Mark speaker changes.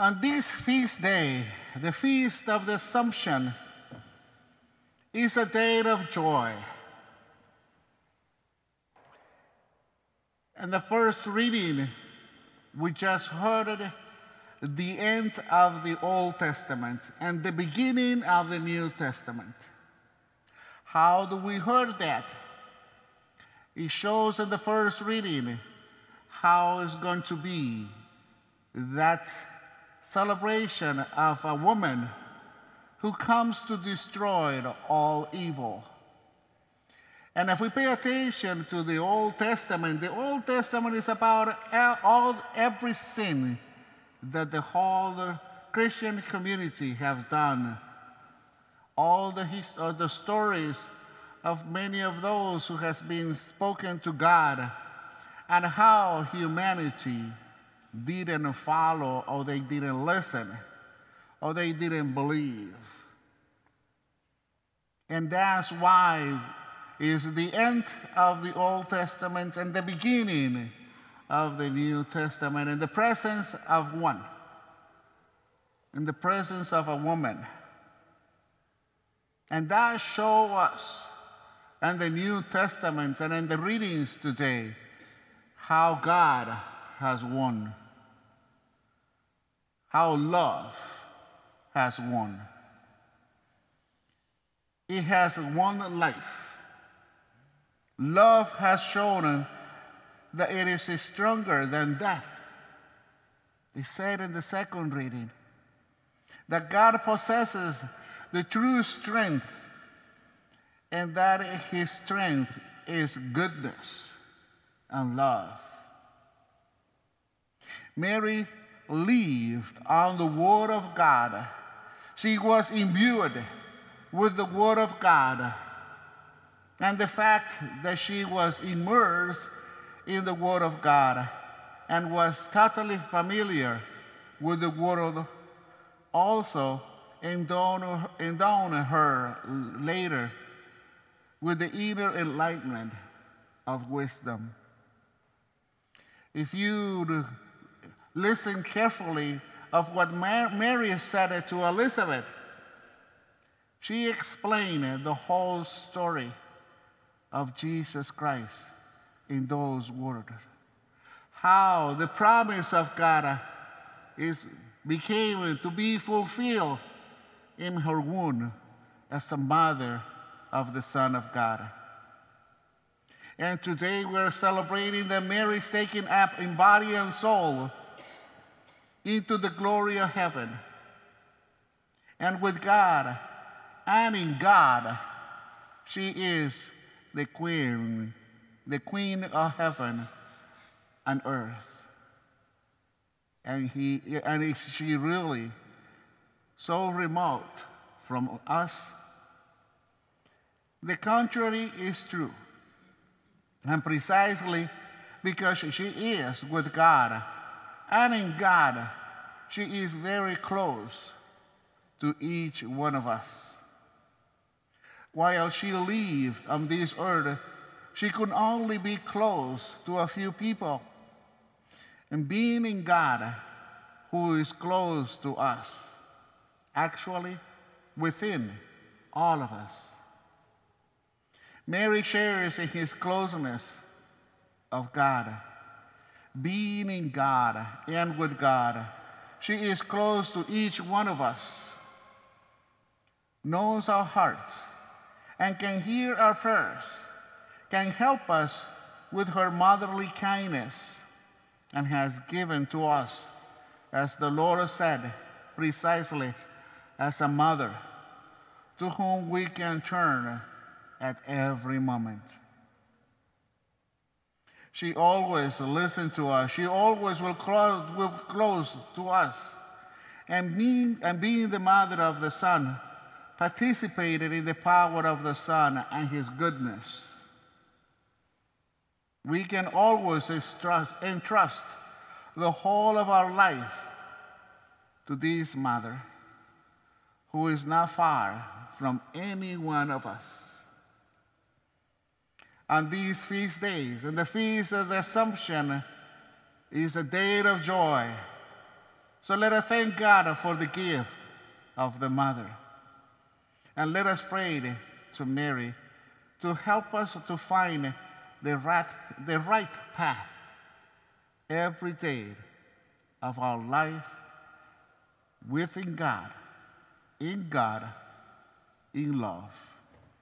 Speaker 1: On this feast day, the feast of the Assumption, is a day of joy. And the first reading, we just heard the end of the Old Testament and the beginning of the New Testament. How do we heard that? It shows in the first reading how it's going to be that celebration of a woman who comes to destroy all evil. And if we pay attention to the Old Testament, the Old Testament is about all, every sin that the whole Christian community have done. All the, uh, the stories of many of those who has been spoken to God and how humanity didn't follow or they didn't listen or they didn't believe. And that's why is the end of the Old Testament and the beginning of the New Testament in the presence of one, in the presence of a woman. And that show us in the New Testament and in the readings today how God has won how love has won. It has won life. Love has shown that it is stronger than death. He said in the second reading that God possesses the true strength and that his strength is goodness and love. Mary lived on the Word of God. She was imbued with the Word of God. And the fact that she was immersed in the Word of God and was totally familiar with the Word also endowed, endowed her later with the inner enlightenment of wisdom. If you listen carefully of what Mary said to Elizabeth. She explained the whole story of Jesus Christ in those words. How the promise of God is became to be fulfilled in her womb as a mother of the Son of God. And today we're celebrating that Mary is taken up in body and soul into the glory of heaven. And with God and in God, she is the queen, the queen of heaven and earth. And, he, and is she really so remote from us? The contrary is true. And precisely because she is with God and in God, she is very close to each one of us. While she lived on this earth, she could only be close to a few people. And being in God, who is close to us, actually within all of us. Mary shares in his closeness of God being in God and with God. She is close to each one of us, knows our hearts, and can hear our prayers, can help us with her motherly kindness, and has given to us, as the Lord said, precisely as a mother to whom we can turn at every moment. She always listens to us. She always will close, will close to us. And being, and being the mother of the Son, participated in the power of the Son and his goodness. We can always entrust, entrust the whole of our life to this mother who is not far from any one of us on these feast days. And the feast of the Assumption is a day of joy. So let us thank God for the gift of the mother. And let us pray to Mary to help us to find the right, the right path every day of our life within God, in God, in love.